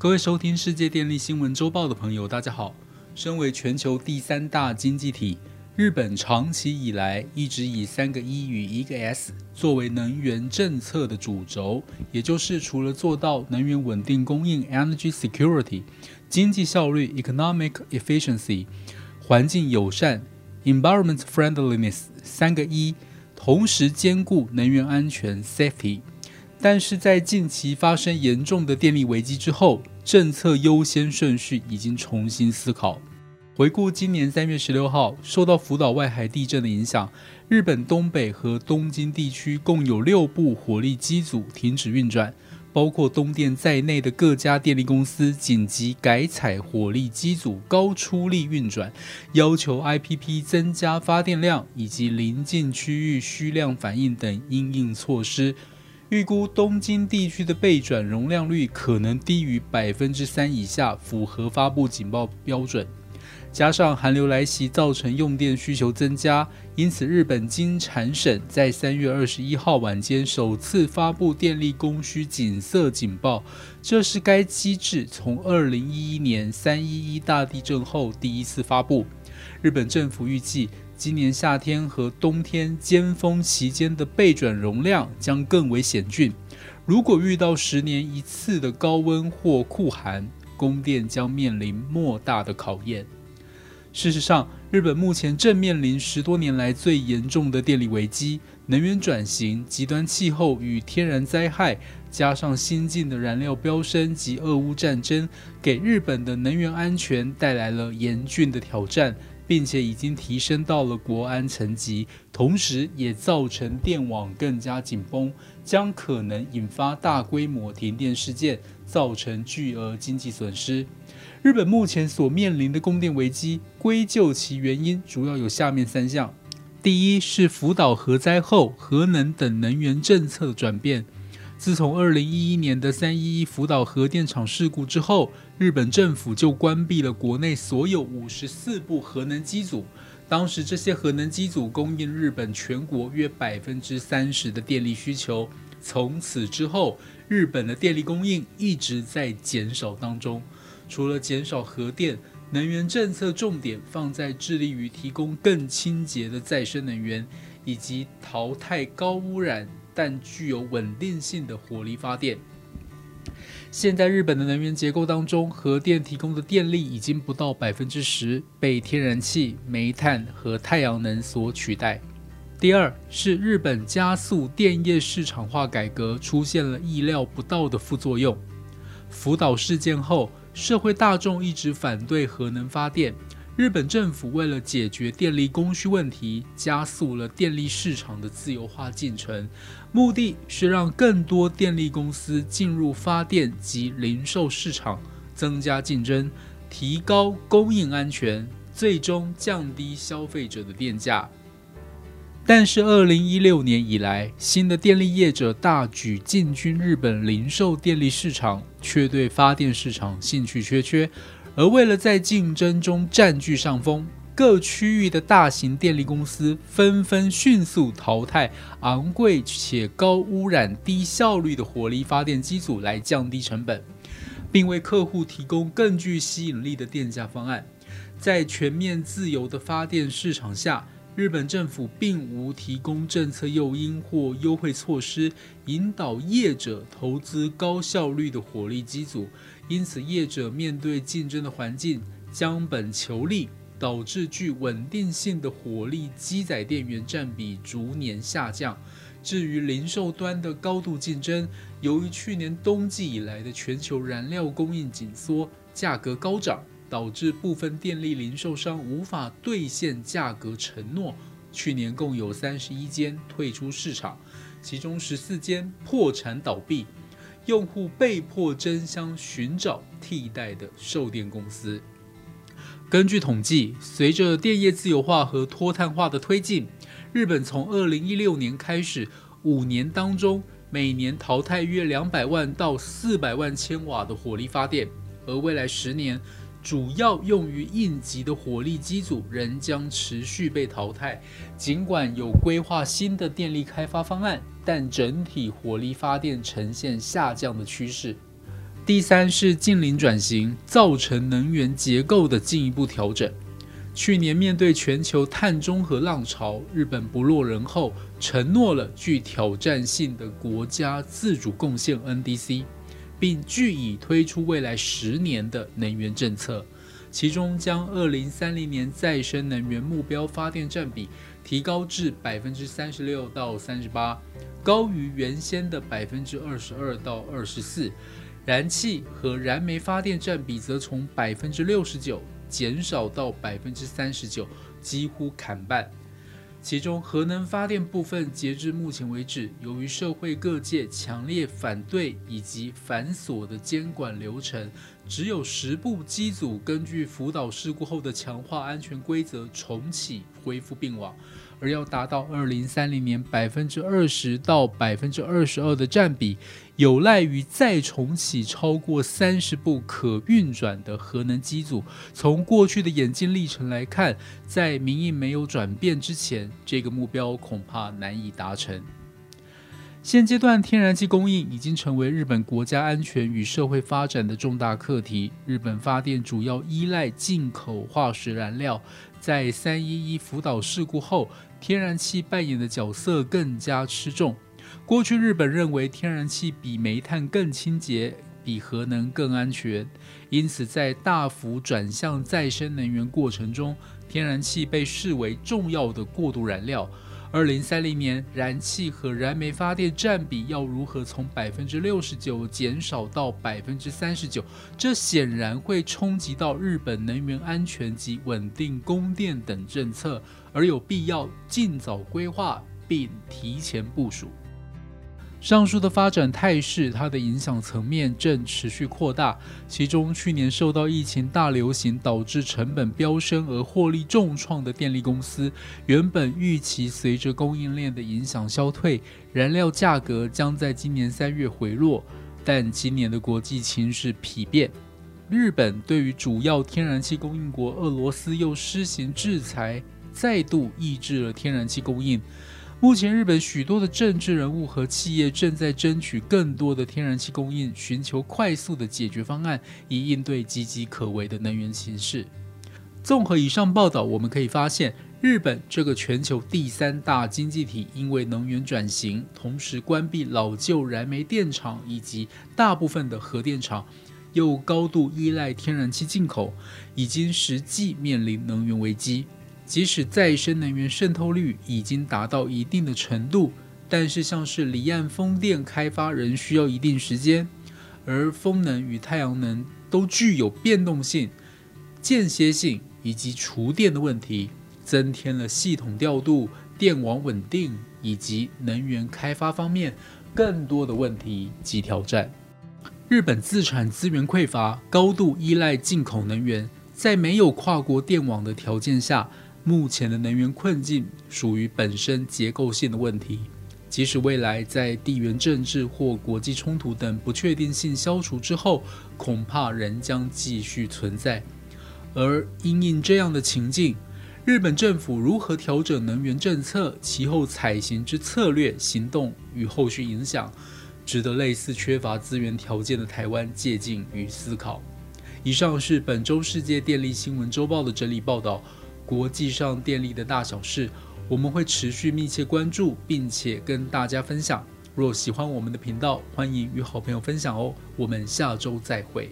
各位收听世界电力新闻周报的朋友，大家好。身为全球第三大经济体，日本长期以来一直以三个一与一个 S 作为能源政策的主轴，也就是除了做到能源稳定供应 （Energy Security）、经济效率 （Economic Efficiency）、环境友善 （Environment Friendliness） 三个一同时兼顾能源安全 （Safety）。但是在近期发生严重的电力危机之后，政策优先顺序已经重新思考。回顾今年三月十六号，受到福岛外海地震的影响，日本东北和东京地区共有六部火力机组停止运转，包括东电在内的各家电力公司紧急改采火力机组高出力运转，要求 IPP 增加发电量以及临近区域需量反应等应应措施。预估东京地区的备转容量率可能低于百分之三以下，符合发布警报标准。加上寒流来袭，造成用电需求增加，因此日本经产省在三月二十一号晚间首次发布电力供需紧色警报，这是该机制从二零一一年三一一大地震后第一次发布。日本政府预计。今年夏天和冬天尖峰期间的备转容量将更为险峻。如果遇到十年一次的高温或酷寒，供电将面临莫大的考验。事实上，日本目前正面临十多年来最严重的电力危机。能源转型、极端气候与天然灾害，加上新进的燃料飙升及俄乌战争，给日本的能源安全带来了严峻的挑战。并且已经提升到了国安层级，同时也造成电网更加紧绷，将可能引发大规模停电事件，造成巨额经济损失。日本目前所面临的供电危机，归咎其原因主要有下面三项：第一是福岛核灾后核能等能源政策的转变。自从二零一一年的三一一福岛核电厂事故之后，日本政府就关闭了国内所有五十四部核能机组。当时这些核能机组供应日本全国约百分之三十的电力需求。从此之后，日本的电力供应一直在减少当中。除了减少核电，能源政策重点放在致力于提供更清洁的再生能源，以及淘汰高污染。但具有稳定性的火力发电。现在日本的能源结构当中，核电提供的电力已经不到百分之十，被天然气、煤炭和太阳能所取代。第二是日本加速电业市场化改革，出现了意料不到的副作用。福岛事件后，社会大众一直反对核能发电。日本政府为了解决电力供需问题，加速了电力市场的自由化进程，目的是让更多电力公司进入发电及零售市场，增加竞争，提高供应安全，最终降低消费者的电价。但是，二零一六年以来，新的电力业者大举进军日本零售电力市场，却对发电市场兴趣缺缺。而为了在竞争中占据上风，各区域的大型电力公司纷纷迅速淘汰昂贵且高污染、低效率的火力发电机组，来降低成本，并为客户提供更具吸引力的电价方案。在全面自由的发电市场下，日本政府并无提供政策诱因或优惠措施，引导业者投资高效率的火力机组。因此，业者面对竞争的环境，将本求利，导致具稳定性的火力机载电源占比逐年下降。至于零售端的高度竞争，由于去年冬季以来的全球燃料供应紧缩，价格高涨，导致部分电力零售商无法兑现价格承诺。去年共有三十一间退出市场，其中十四间破产倒闭。用户被迫争相寻找替代的售电公司。根据统计，随着电业自由化和脱碳化的推进，日本从二零一六年开始，五年当中每年淘汰约两百万到四百万千瓦的火力发电，而未来十年。主要用于应急的火力机组仍将持续被淘汰。尽管有规划新的电力开发方案，但整体火力发电呈现下降的趋势。第三是近邻转型，造成能源结构的进一步调整。去年面对全球碳中和浪潮，日本不落人后，承诺了具挑战性的国家自主贡献 NDC，并据以推出未来十年的能源政策，其中将二零三零年再生能源目标发电占比提高至百分之三十六到三十八，高于原先的百分之二十二到二十四。燃气和燃煤发电占比则从百分之六十九减少到百分之三十九，几乎砍半。其中核能发电部分，截至目前为止，由于社会各界强烈反对以及繁琐的监管流程，只有十部机组根据福岛事故后的强化安全规则重启恢复并网。而要达到二零三零年百分之二十到百分之二十二的占比，有赖于再重启超过三十部可运转的核能机组。从过去的演进历程来看，在民意没有转变之前，这个目标恐怕难以达成。现阶段，天然气供应已经成为日本国家安全与社会发展的重大课题。日本发电主要依赖进口化石燃料，在三一一福岛事故后。天然气扮演的角色更加吃重。过去日本认为天然气比煤炭更清洁，比核能更安全，因此在大幅转向再生能源过程中，天然气被视为重要的过渡燃料。二零三零年，燃气和燃煤发电占比要如何从百分之六十九减少到百分之三十九？这显然会冲击到日本能源安全及稳定供电等政策，而有必要尽早规划并提前部署。上述的发展态势，它的影响层面正持续扩大。其中，去年受到疫情大流行导致成本飙升而获利重创的电力公司，原本预期随着供应链的影响消退，燃料价格将在今年三月回落。但今年的国际情势疲变，日本对于主要天然气供应国俄罗斯又施行制裁，再度抑制了天然气供应。目前，日本许多的政治人物和企业正在争取更多的天然气供应，寻求快速的解决方案，以应对岌岌可危的能源形势。综合以上报道，我们可以发现，日本这个全球第三大经济体，因为能源转型，同时关闭老旧燃煤电厂以及大部分的核电厂，又高度依赖天然气进口，已经实际面临能源危机。即使再生能源渗透率已经达到一定的程度，但是像是离岸风电开发仍需要一定时间，而风能与太阳能都具有变动性、间歇性以及储电的问题，增添了系统调度、电网稳定以及能源开发方面更多的问题及挑战。日本自产资源匮乏，高度依赖进口能源，在没有跨国电网的条件下。目前的能源困境属于本身结构性的问题，即使未来在地缘政治或国际冲突等不确定性消除之后，恐怕仍将继续存在。而因应这样的情境，日本政府如何调整能源政策，其后采行之策略行动与后续影响，值得类似缺乏资源条件的台湾借鉴与思考。以上是本周世界电力新闻周报的整理报道。国际上电力的大小事，我们会持续密切关注，并且跟大家分享。若喜欢我们的频道，欢迎与好朋友分享哦。我们下周再会。